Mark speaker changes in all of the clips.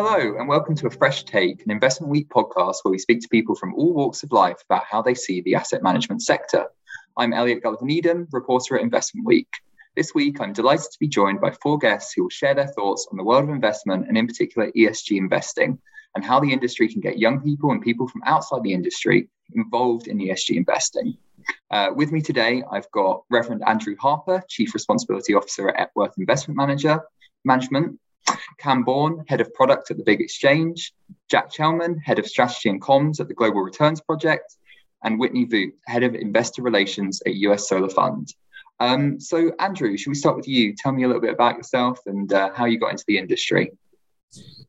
Speaker 1: Hello, and welcome to a Fresh Take, an Investment Week podcast where we speak to people from all walks of life about how they see the asset management sector. I'm Elliot Gullivan reporter at Investment Week. This week, I'm delighted to be joined by four guests who will share their thoughts on the world of investment and, in particular, ESG investing and how the industry can get young people and people from outside the industry involved in ESG investing. Uh, with me today, I've got Reverend Andrew Harper, Chief Responsibility Officer at Epworth Investment Manager Management, Cam Bourne, Head of Product at the Big Exchange, Jack Chelman, Head of Strategy and Comms at the Global Returns Project, and Whitney Voute, Head of Investor Relations at US Solar Fund. Um, so, Andrew, should we start with you? Tell me a little bit about yourself and uh, how you got into the industry.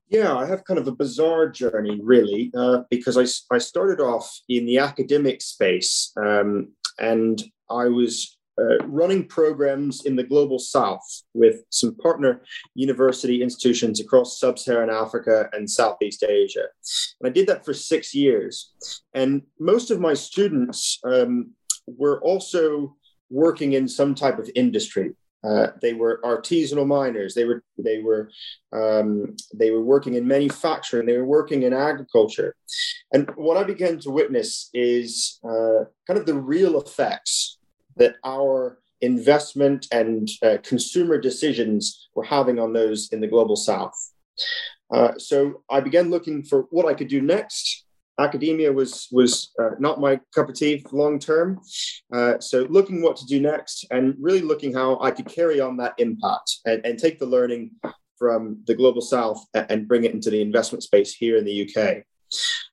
Speaker 2: Yeah, I have kind of a bizarre journey, really, uh, because I, I started off in the academic space um, and I was uh, running programs in the global south with some partner university institutions across sub Saharan Africa and Southeast Asia. And I did that for six years. And most of my students um, were also working in some type of industry. Uh, they were artisanal miners. They were they were um, they were working in manufacturing. They were working in agriculture, and what I began to witness is uh, kind of the real effects that our investment and uh, consumer decisions were having on those in the global south. Uh, so I began looking for what I could do next. Academia was was uh, not my cup of tea long term. Uh, so looking what to do next, and really looking how I could carry on that impact and, and take the learning from the global south and bring it into the investment space here in the UK.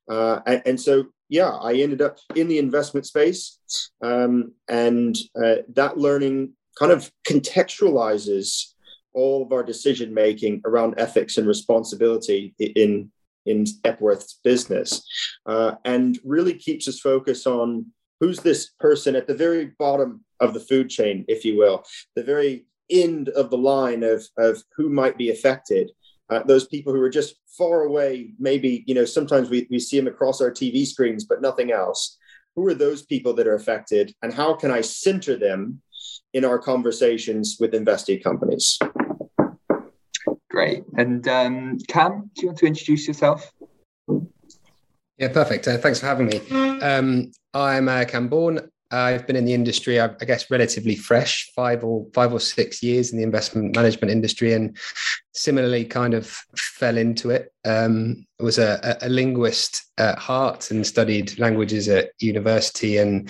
Speaker 2: Uh, and, and, so yeah, I ended up in the investment space, um, and uh, that learning kind of contextualizes all of our decision making around ethics and responsibility in in Epworth's business, uh, and really keeps us focused on who's this person at the very bottom of the food chain, if you will, the very end of the line of, of who might be affected uh, those people who are just far away maybe you know sometimes we, we see them across our tv screens but nothing else. Who are those people that are affected and how can i center them in our conversations with investee companies?
Speaker 1: Great. And um, cam do you want to introduce yourself?
Speaker 3: Yeah perfect. Uh, thanks for having me. Um, i'm uh, cam bourne I've been in the industry, I, guess, relatively fresh, five or five or six years in the investment management industry, and similarly, kind of fell into it. Um, was a, a, linguist at heart and studied languages at university, and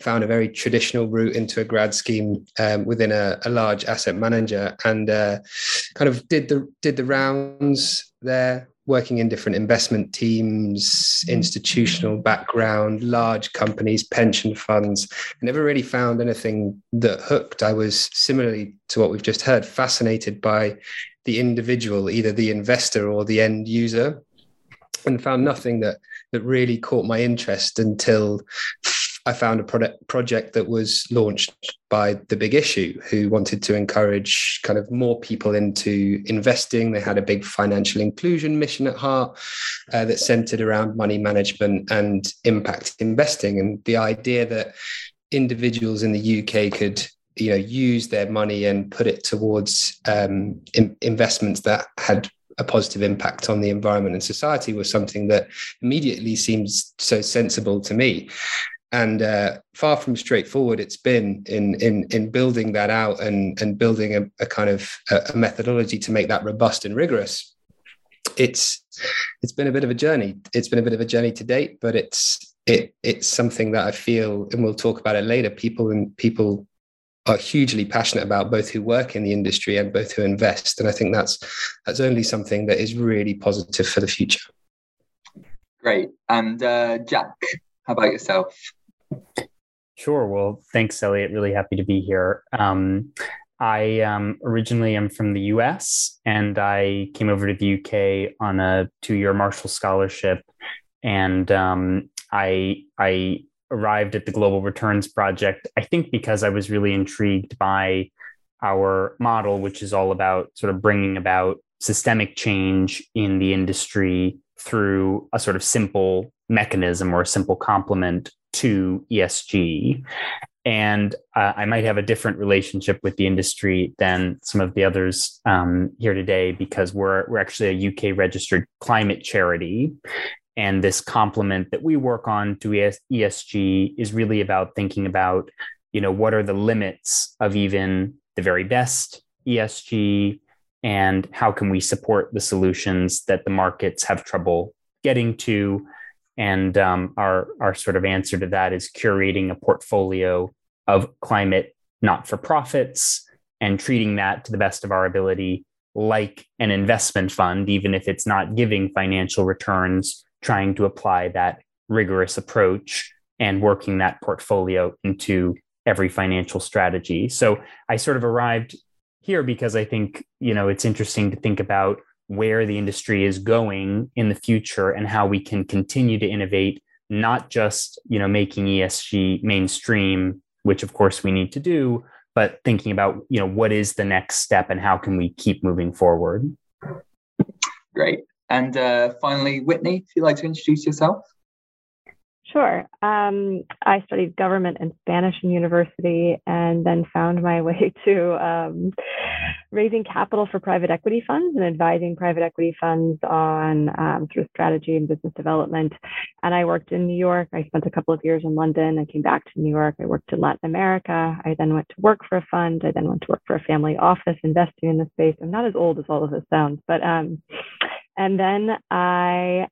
Speaker 3: found a very traditional route into a grad scheme um, within a, a, large asset manager, and uh, kind of did the did the rounds there working in different investment teams, institutional background, large companies, pension funds. I never really found anything that hooked. I was similarly to what we've just heard, fascinated by the individual, either the investor or the end user, and found nothing that that really caught my interest until I found a product project that was launched by the Big Issue, who wanted to encourage kind of more people into investing. They had a big financial inclusion mission at heart uh, that centered around money management and impact investing, and the idea that individuals in the UK could you know use their money and put it towards um, in, investments that had a positive impact on the environment and society was something that immediately seems so sensible to me and uh, far from straightforward it's been in in in building that out and and building a, a kind of a, a, methodology to make that robust and rigorous. It's it's been a bit of a journey. It's been a bit of a journey to date but it's it it's something that i feel and we'll talk about it later people and people are hugely passionate about both who work in the industry and both who invest. And i think that's that's only something that is really positive for the future.
Speaker 1: Great. And uh, jack how about yourself
Speaker 4: Sure. Well, thanks, Elliot. Really happy to be here. Um, I um, originally am from the US and I came over to the UK on a two year Marshall Scholarship. And um, I, I arrived at the Global Returns Project, I think because I was really intrigued by our model, which is all about sort of bringing about systemic change in the industry through a sort of simple mechanism or a simple complement to ESG. And uh, I might have a different relationship with the industry than some of the others um, here today because we're, we're actually a UK registered climate charity. And this complement that we work on to ESG is really about thinking about, you know, what are the limits of even the very best ESG and how can we support the solutions that the markets have trouble getting to and um, our our sort of answer to that is curating a portfolio of climate not for profits and treating that to the best of our ability like an investment fund, even if it's not giving financial returns, trying to apply that rigorous approach and working that portfolio into every financial strategy. So I sort of arrived here because I think, you know, it's interesting to think about where the industry is going in the future and how we can continue to innovate not just you know making esg mainstream which of course we need to do but thinking about you know what is the next step and how can we keep moving forward.
Speaker 1: Great. And uh, finally whitney if you'd like to introduce yourself
Speaker 5: Sure. Um, I studied government and Spanish in university and then found my way to um, raising capital for private equity funds and advising private equity funds on um, of strategy and business development. And I worked in New York. I spent a couple of years in London. I came back to New York. I worked in Latin America. I then went to work for a fund. I then went to work for a family office investing in the space. I'm not as old as all of this sounds, but um, and then I,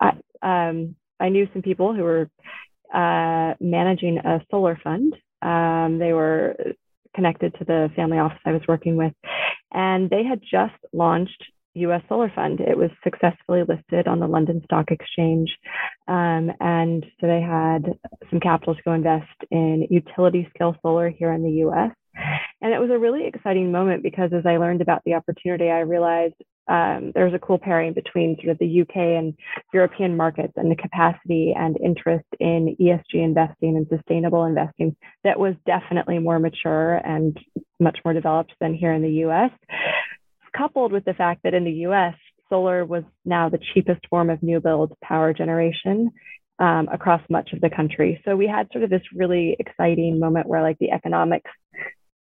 Speaker 5: I um, I knew some people who were uh, managing a solar fund. Um, they were connected to the family office I was working with, and they had just launched US Solar Fund. It was successfully listed on the London Stock Exchange. Um, and so they had some capital to go invest in utility scale solar here in the US. And it was a really exciting moment because as I learned about the opportunity, I realized um, there's a cool pairing between sort of the UK and European markets and the capacity and interest in ESG investing and sustainable investing that was definitely more mature and much more developed than here in the US. Coupled with the fact that in the US, solar was now the cheapest form of new build power generation um, across much of the country. So we had sort of this really exciting moment where like the economics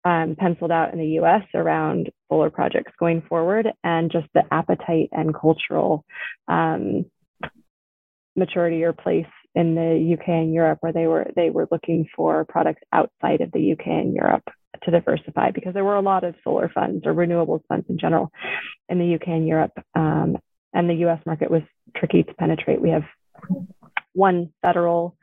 Speaker 5: um, penciled out in the US around solar projects going forward and just the appetite and cultural um, maturity or place in the UK and Europe where they were they were looking for products outside of the UK and Europe to diversify because there were a lot of solar funds or renewables funds in general in the UK and Europe um, and the US market was tricky to penetrate. We have one federal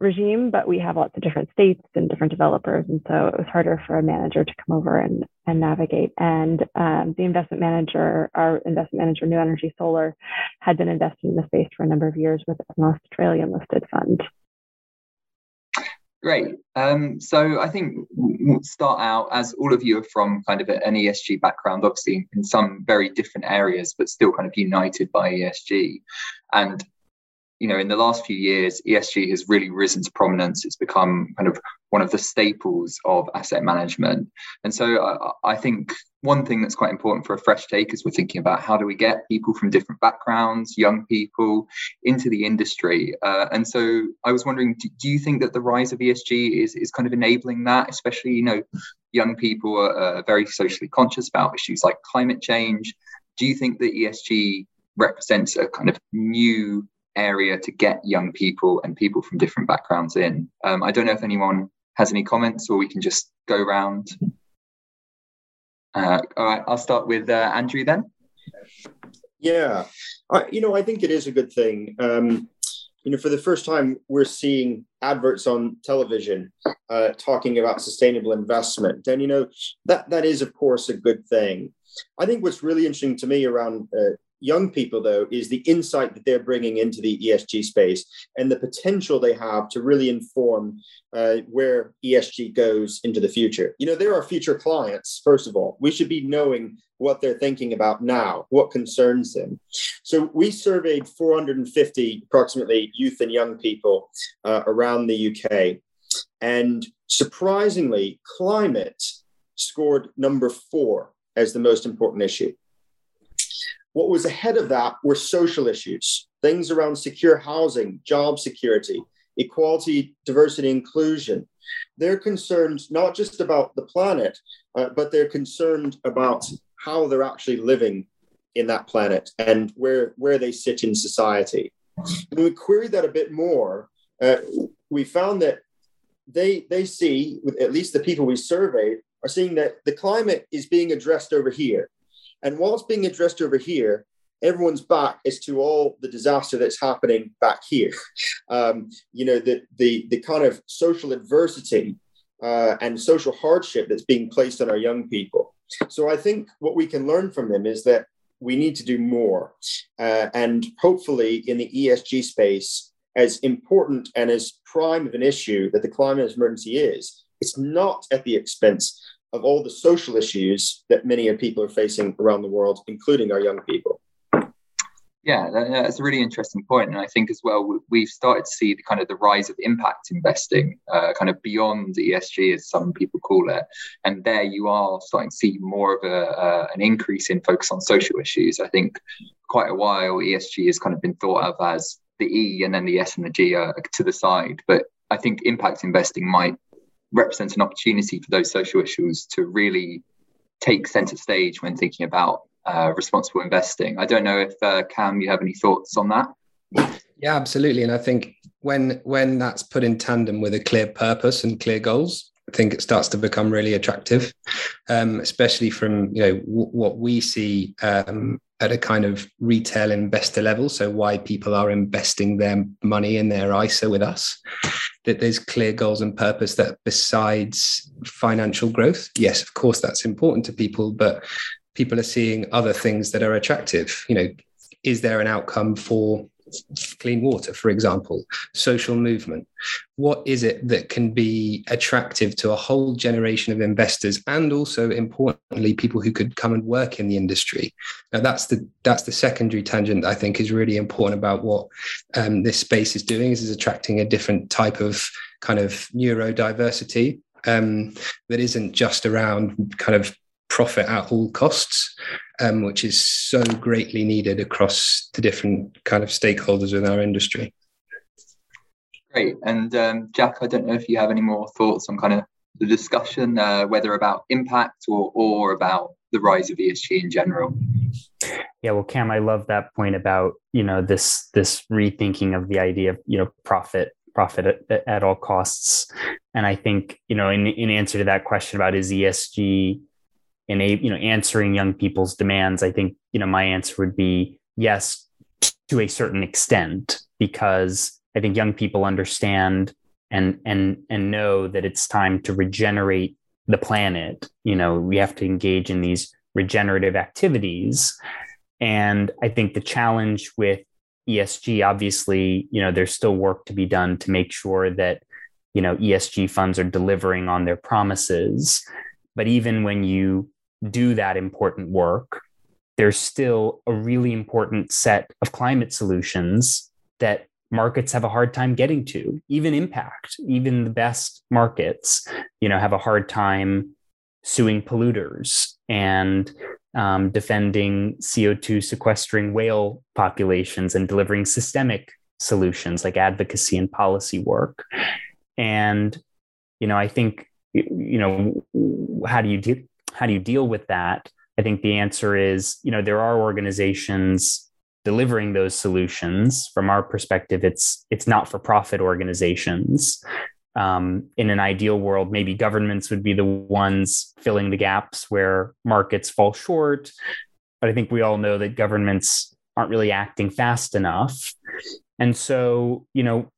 Speaker 5: regime, but we have lots of different states and different developers. And so it was harder for a manager to come over and, and navigate. And um, the investment manager, our investment manager, New Energy Solar, had been investing in the space for a number of years with an Australian listed fund.
Speaker 1: Great. Um, so I think we'll start out as all of you are from kind of an ESG background, obviously in some very different areas, but still kind of united by ESG. And you know, in the last few years, ESG has really risen to prominence. It's become kind of one of the staples of asset management. And so I, I, think one thing that's quite important for a fresh take is we're thinking about how do we get people from different backgrounds, young people, into the industry. Uh, and so I was wondering, do, do, you think that the rise of ESG is, is kind of enabling that, especially, you know, young people are, are very socially conscious about issues like climate change. Do you think that ESG represents a kind of new area to get young people and people from different backgrounds in. Um, I don't know if anyone has any comments or we can just go around. Uh, all right, I'll start with uh, Andrew then.
Speaker 2: Yeah, I, you know, I think it is a good thing. Um, you know, for the first time, we're seeing adverts on television uh, talking about sustainable investment, and you know that that is, of course, a good thing. I think what's really interesting to me around uh, young people, though, is the insight that they're bringing into the ESG space and the potential they have to really inform uh, where ESG goes into the future. You know, there are future clients, first of all. We should be knowing what they're thinking about now, what concerns them. So we surveyed 450 approximately youth and young people uh, around the UK. And surprisingly, climate scored number four as the most important issue. What was ahead of that were social issues, things around secure housing, job security, equality, diversity, inclusion. They're concerned not just about the planet, uh, but they're concerned about how they're actually living in that planet and where, where they sit in society. When we queried that a bit more, uh, we found that they, they see, at least the people we surveyed, are seeing that the climate is being addressed over here. And while it's being addressed over here, everyone's back as to all the disaster that's happening back here. Um, you know, the, the, the kind of social adversity uh, and social hardship that's being placed on our young people. So I think what we can learn from them is that we need to do more. Uh, and hopefully, in the ESG space, as important and as prime of an issue that the climate emergency is, it's not at the expense of all the social issues that many people are facing around the world, including our young people.
Speaker 1: Yeah, that's a really interesting point. point, and I think as well we've started to see the kind of the rise of impact investing, uh, kind of beyond ESG as some people call it, and there you are starting to see more of a uh, an increase in focus on social issues. I think quite a while ESG has kind of been thought of as the E and then the S and the G are to the side, but I think impact investing might represent an opportunity for those social issues to really take center stage when thinking about uh, responsible investing. I don't know if uh, Cam, you have any thoughts on that.
Speaker 3: Yeah, absolutely. And I think when when that's put in tandem with a clear purpose and clear goals, I think it starts to become really attractive, um, especially from you know w- what we see um, at a kind of retail investor level. So why people are investing their money in their ISA with us, that there's clear goals and purpose that besides financial growth, yes, of course that's important to people, but people are seeing other things that are attractive. You know, is there an outcome for clean water, for example, social movement? What is it that can be attractive to a whole generation of investors and also importantly people who could come and work in the industry? Now that's the that's the secondary tangent I think is really important about what um, this space is doing is, is attracting a different type of kind of neurodiversity um, that isn't just around kind of profit at all costs, um, which is so greatly needed across the different kind of stakeholders in our industry.
Speaker 1: Great. And um, Jack, I don't know if you have any more thoughts on kind of the discussion, uh, whether about impact or, or about the rise of ESG in general.
Speaker 4: Yeah, well, Cam, I love that point about you know this this rethinking of the idea of you know profit profit at, at all costs, and I think you know in in answer to that question about is ESG in a you know answering young people's demands i think you know my answer would be yes to a certain extent because i think young people understand and and and know that it's time to regenerate the planet. You know we have to engage in these regenerative activities. And i think the challenge with esg obviously you know there's still work to be done to make sure that you know esg funds are delivering on their promises. But even when you do that important work, there's still a really important set of climate solutions that markets have a hard time getting to. Even impact even the best markets you know have a hard time suing polluters and um, defending co2 sequestering whale populations and delivering systemic solutions like advocacy and policy work. And you know i think you know how do you do how do you deal with that? I think the answer is, you know, there are organizations delivering those solutions. From our perspective, it's it's not for profit organizations. Um, in an ideal world, maybe governments would be the ones filling the gaps where markets fall short. But I think we all know that governments aren't really acting fast enough. And so, you know,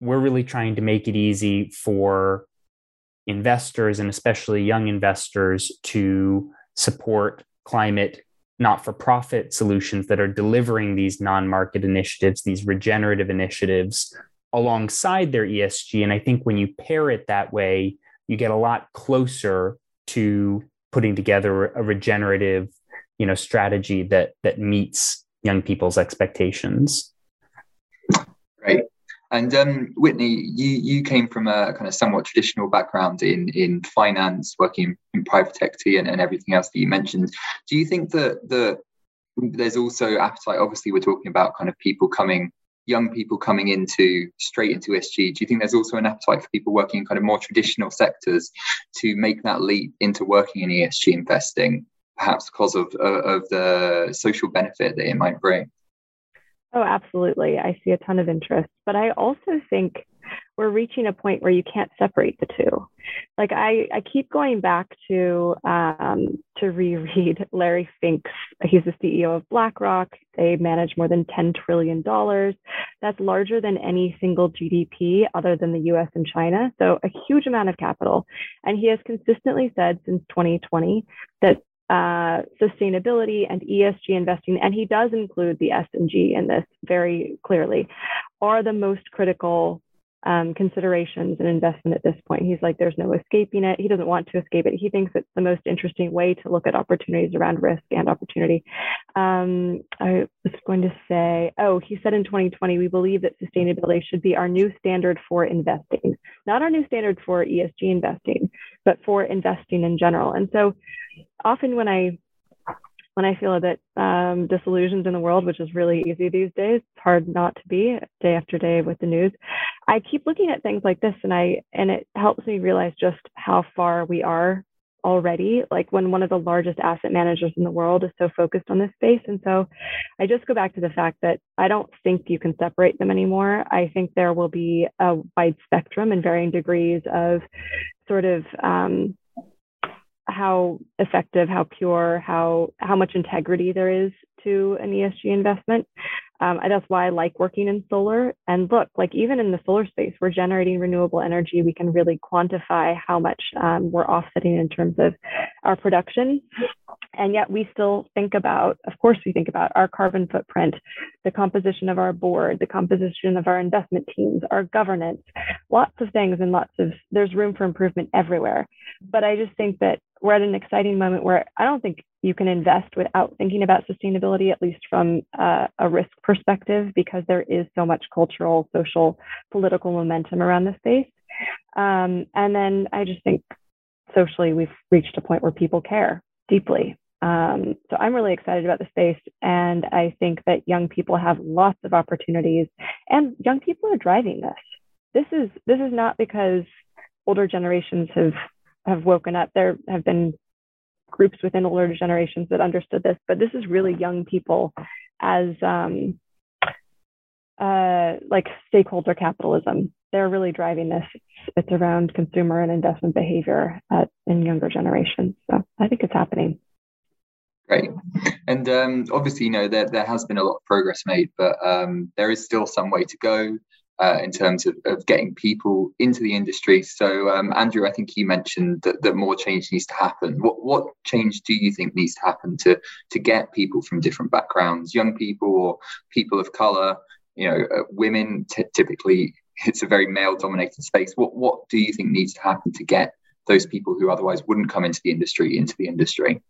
Speaker 4: we're really trying to make it easy for investors and especially young investors to support climate not for profit solutions that are delivering these non market initiatives, these regenerative initiatives alongside their ESG. And I think when you pair it that way, you get a lot closer to putting together a regenerative you know strategy that that meets young people's expectations
Speaker 1: Right. And um, Whitney, you you came from a kind of somewhat traditional background in in finance, working in private equity and, and everything else that you mentioned. Do you think that the there's also appetite? Obviously, we're talking about kind of people coming young people coming into straight into ESG? Do you think there's also an appetite for people working in kind of more traditional sectors to make that leap into working in ESG investing, perhaps because of of the social benefit that it might bring?
Speaker 5: Oh, absolutely. I see a ton of interest, but I also think we're reaching a point where you can't separate the two. Like I, I keep going back to um, to reread Larry Fink's. He's the CEO of BlackRock. They manage more than ten trillion dollars. That's larger than any single GDP other than the U.S. and China. So a huge amount of capital. And he has consistently said since 2020 that uh, sustainability and ESG investing, and he does include the S and G in this very clearly, are the most critical um, considerations in investment at this point. He's like, there's no escaping it. He doesn't want to escape it. He thinks it's the most interesting way to look at opportunities around risk and opportunity. Um, I was going to say, oh, he said in 2020, we believe that sustainability should be our new standard for investing, not our new standard for ESG investing, but for investing in general. And so often when I when I feel a bit um, disillusioned in the world, which is really easy these days, it's hard not to be day after day with the news. I keep looking at things like this, and I and it helps me realize just how far we are already. Like when one of the largest asset managers in the world is so focused on this space, and so I just go back to the fact that I don't think you can separate them anymore. I think there will be a wide spectrum and varying degrees of sort of um, how effective, how pure, how how much integrity there is to an ESG investment. Um, that's why I like working in solar. And look, like even in the solar space, we're generating renewable energy. We can really quantify how much um, we're offsetting in terms of our production. And yet we still think about, of course, we think about our carbon footprint, the composition of our board, the composition of our investment teams, our governance, lots of things and lots of, there's room for improvement everywhere. But I just think that we're at an exciting moment where I don't think you can invest without thinking about sustainability, at least from uh, a risk perspective, because there is so much cultural, social, political momentum around the space. Um, and then I just think socially, we've reached a point where people care deeply. Um, so I'm really excited about the space, and I think that young people have lots of opportunities, and young people are driving this. This is this is not because older generations have have woken up. There have been groups within older generations that understood this, but this is really young people as um, uh, like stakeholder capitalism. They're really driving this. It's, it's around consumer and investment behavior at, in younger generations. So I think it's happening.
Speaker 1: Great. And um, obviously, you know, there, there has been a lot of progress made, but um, there is still some way to go uh, in terms of, of getting people into the industry. So, um, Andrew, I think you mentioned that, that more change needs to happen. What what change do you think needs to happen to to get people from different backgrounds, young people or people of color, you know, uh, women t- typically it's a very male dominated space. What what do you think needs to happen to get those people who otherwise wouldn't come into the industry into the industry?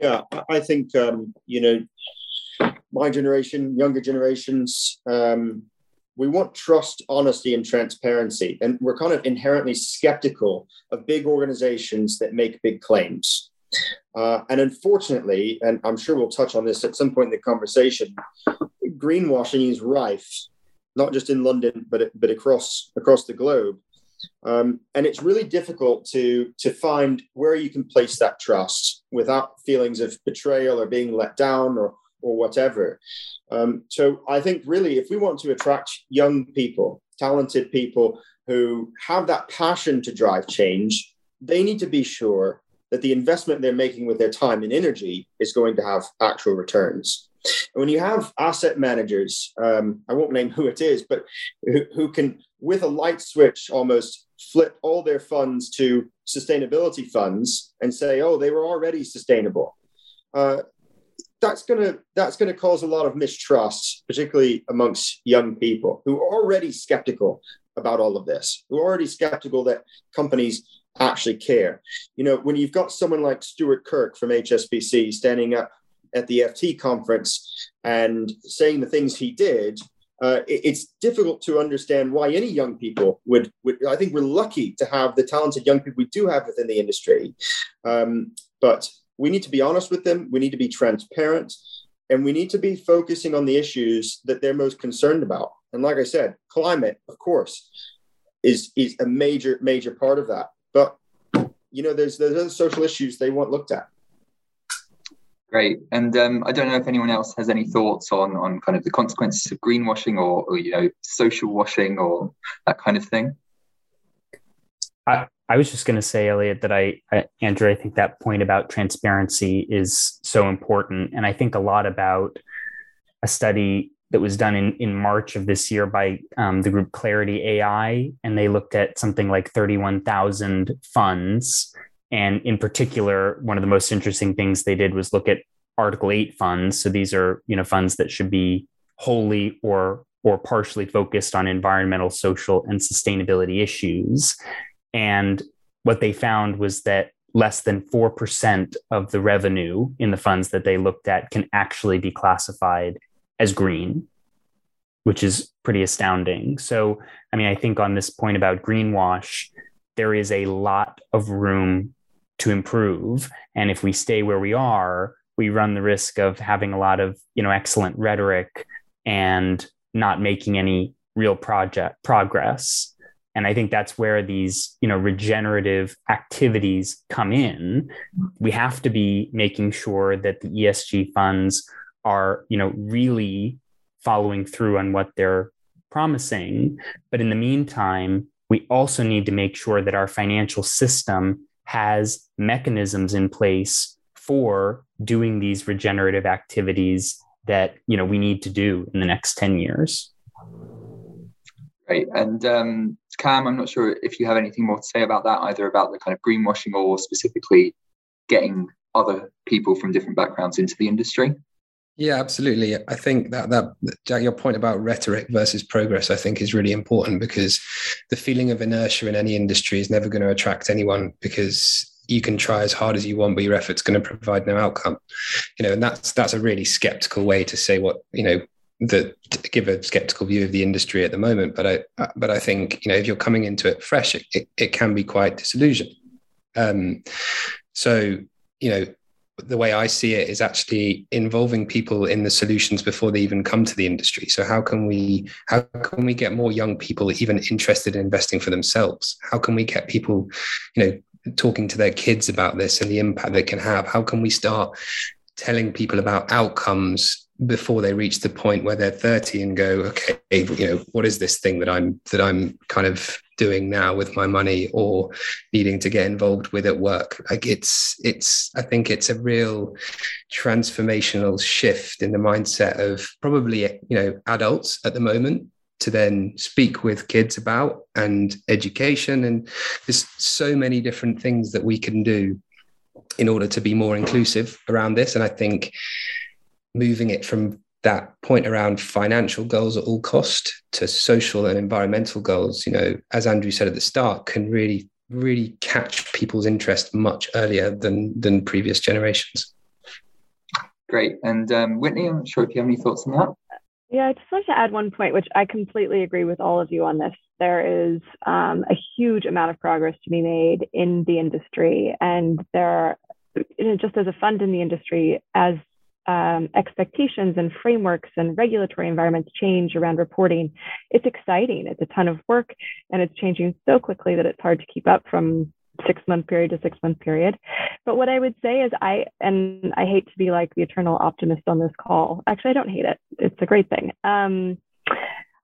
Speaker 2: Yeah, I think um, you know my generation, younger generations, um, we want trust, honesty, and transparency. And we're kind of inherently skeptical of big organizations that make big claims. Uh, and unfortunately, and I'm sure we'll touch on this at some point in the conversation, greenwashing is rife, not just in London, but, but across, across the globe. Um, and it's really difficult to, to find where you can place that trust without feelings of betrayal or being let down or, or whatever. Um, so I think really, if we want to attract young people, talented people who have that passion to drive change, they need to be sure that the investment they're making with their time and energy is going to have actual returns. And when you have asset managers, um, I won't name who it is, but who, who can, with a light switch, almost flip all their funds to sustainability funds and say, oh, they were already sustainable. Uh, that's gonna that's gonna cause a lot of mistrust, particularly amongst young people who are already skeptical about all of this, who are already skeptical that companies actually care. You know, when you've got someone like Stuart Kirk from HSBC standing up at the FT conference and saying the things he did, uh, it, it's difficult to understand why any young people would, would. I think we're lucky to have the talented young people we do have within the industry, um, but we need to be honest with them. We need to be transparent. and we need to be focusing on the issues that they're most concerned about. And like I said, climate, of course, is is a major major part of that. But you know, there's there's other social issues they want looked at.
Speaker 1: Great, and um, I don't know if anyone else has any thoughts on on kind of the consequences of greenwashing or, or you know social washing or that kind of thing.
Speaker 4: I, I was just going to say, Elliot, that I, I, Andrew, I think that point about transparency is so important. And I think a lot about a study that was done in, in March of this year by um, the group Clarity AI. And they looked at something like 31,000 funds. And in particular, one of the most interesting things they did was look at Article 8 funds. So these are, you know, funds that should be wholly or or partially focused on environmental, social, and sustainability issues. And what they found was that less than 4% of the revenue in the funds that they looked at can actually be classified as green, which is pretty astounding. So, I mean, I think on this point about greenwash, there is a lot of room to improve. And if we stay where we are, we run the risk of having a lot of, you know, excellent rhetoric and not making any real project progress and i think that's where these you know regenerative activities come in. We have to be making sure that the esg funds are you know really following through on what they're promising. But in the meantime we also need to make sure that our financial system has mechanisms in place for doing these regenerative activities that you know we need to do in the next 10 years
Speaker 1: Great. And um, Cam, I'm not sure if you have anything more to say about that, either about the kind of greenwashing or specifically getting other people from different backgrounds into the industry.
Speaker 3: Yeah, absolutely. I think that that Jack, your point about rhetoric versus progress, I think, is really important because the feeling of inertia in any industry is never going to attract anyone because you can try as hard as you want, but your effort's going to provide no outcome. You know, and that's that's a really skeptical way to say what you know that give a skeptical view of the industry at the moment. But I, but I think you know if you're coming into it fresh, it, it, it can be quite disillusioned. Um, so you know the way I see it is actually involving people in the solutions before they even come to the industry. So how can we how can we get more young people even interested in investing for themselves? How can we get people, you know, talking to their kids about this and the impact they can have? How can we start telling people about outcomes before they reach the point where they're 30 and go okay you know what is this thing that i'm that i'm kind of doing now with my money or needing to get involved with at work? Like it's it's i think it's a real transformational shift in the mindset of probably you know adults at the moment to then speak with kids about and education. And there's so many different things that we can do in order to be more inclusive around this. And i think moving it from that point around financial goals at all cost to social and environmental goals you know as andrew said at the start can really really catch people's interest much earlier than than previous generations.
Speaker 1: Great. And um, whitney i'm not sure if you have any thoughts on that.
Speaker 5: Yeah i just wanted to add one point which i completely agree with all of you on this. There is um, a huge amount of progress to be made in the industry and there are you know, just as a fund in the industry as um, expectations and frameworks and regulatory environments change around reporting, it's exciting. It's a ton of work and it's changing so quickly that it's hard to keep up from six month period to six month period. But what I would say is I and I hate to be like the eternal optimist on this call. Actually, I don't hate it. It's a great thing. Um,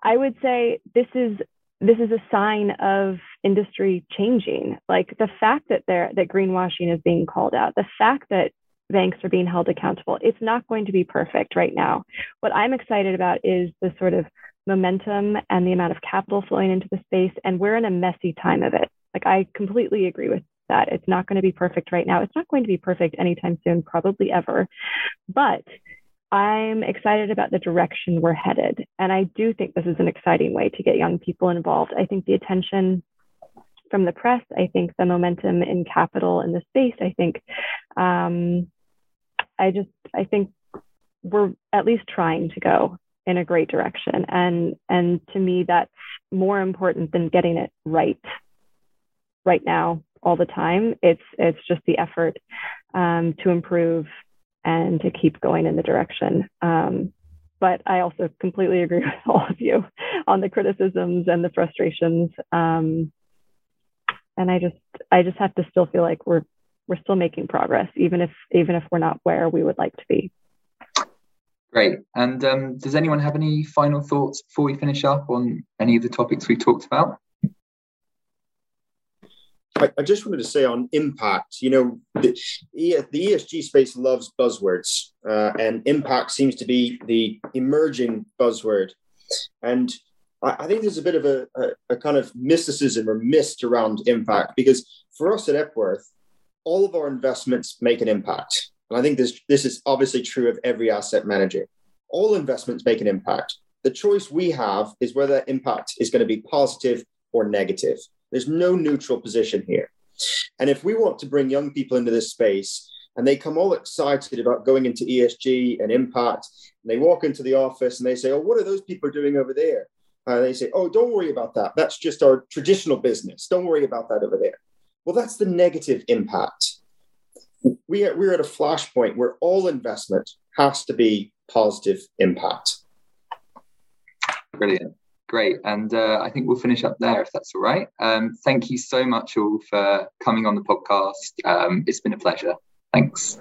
Speaker 5: I would say this is this is a sign of industry changing. Like the fact that there that greenwashing is being called out, the fact that banks are being held accountable. It's not going to be perfect right now. What I'm excited about is the sort of momentum and the amount of capital flowing into the space. And we're in a messy time of it. Like, I completely agree with that. It's not going to be perfect right now. It's not going to be perfect anytime soon, probably ever. But I'm excited about the direction we're headed. And I do think this is an exciting way to get young people involved. I think the attention from the press, I think the momentum in capital in the space, I think um, I just I think we're at least trying to go in a great direction and and to me that's more important than getting it right right now all the time it's it's just the effort um, to improve and to keep going in the direction. Um, but I also completely agree with all of you on the criticisms and the frustrations. Um, and I just I just have to still feel like we're we're still making progress, even if even if we're not where we would like to be.
Speaker 1: Great. And um, does anyone have any final thoughts before we finish up on any of the topics we talked about?
Speaker 2: I, I just wanted to say on impact, you know, the, the ESG space loves buzzwords, uh, and impact seems to be the emerging buzzword. And I, I think there's a bit of a, a, a kind of mysticism or mist around impact because for us at Epworth, all of our investments make an impact. And I think this, this is obviously true of every asset manager. All investments make an impact. The choice we have is whether that impact is going to be positive or negative. There's no neutral position here. And if we want to bring young people into this space and they come all excited about going into ESG and impact, and they walk into the office and they say, Oh, what are those people doing over there? And they say, Oh, don't worry about that. That's just our traditional business. Don't worry about that over there. Well, that's the negative impact. We are, we're at a flashpoint where all investment has to be positive impact.
Speaker 1: Brilliant. Great. And uh, I think we'll finish up there if that's all right. Um, thank you so much all for coming on the podcast. Um, it's been a pleasure. Thanks.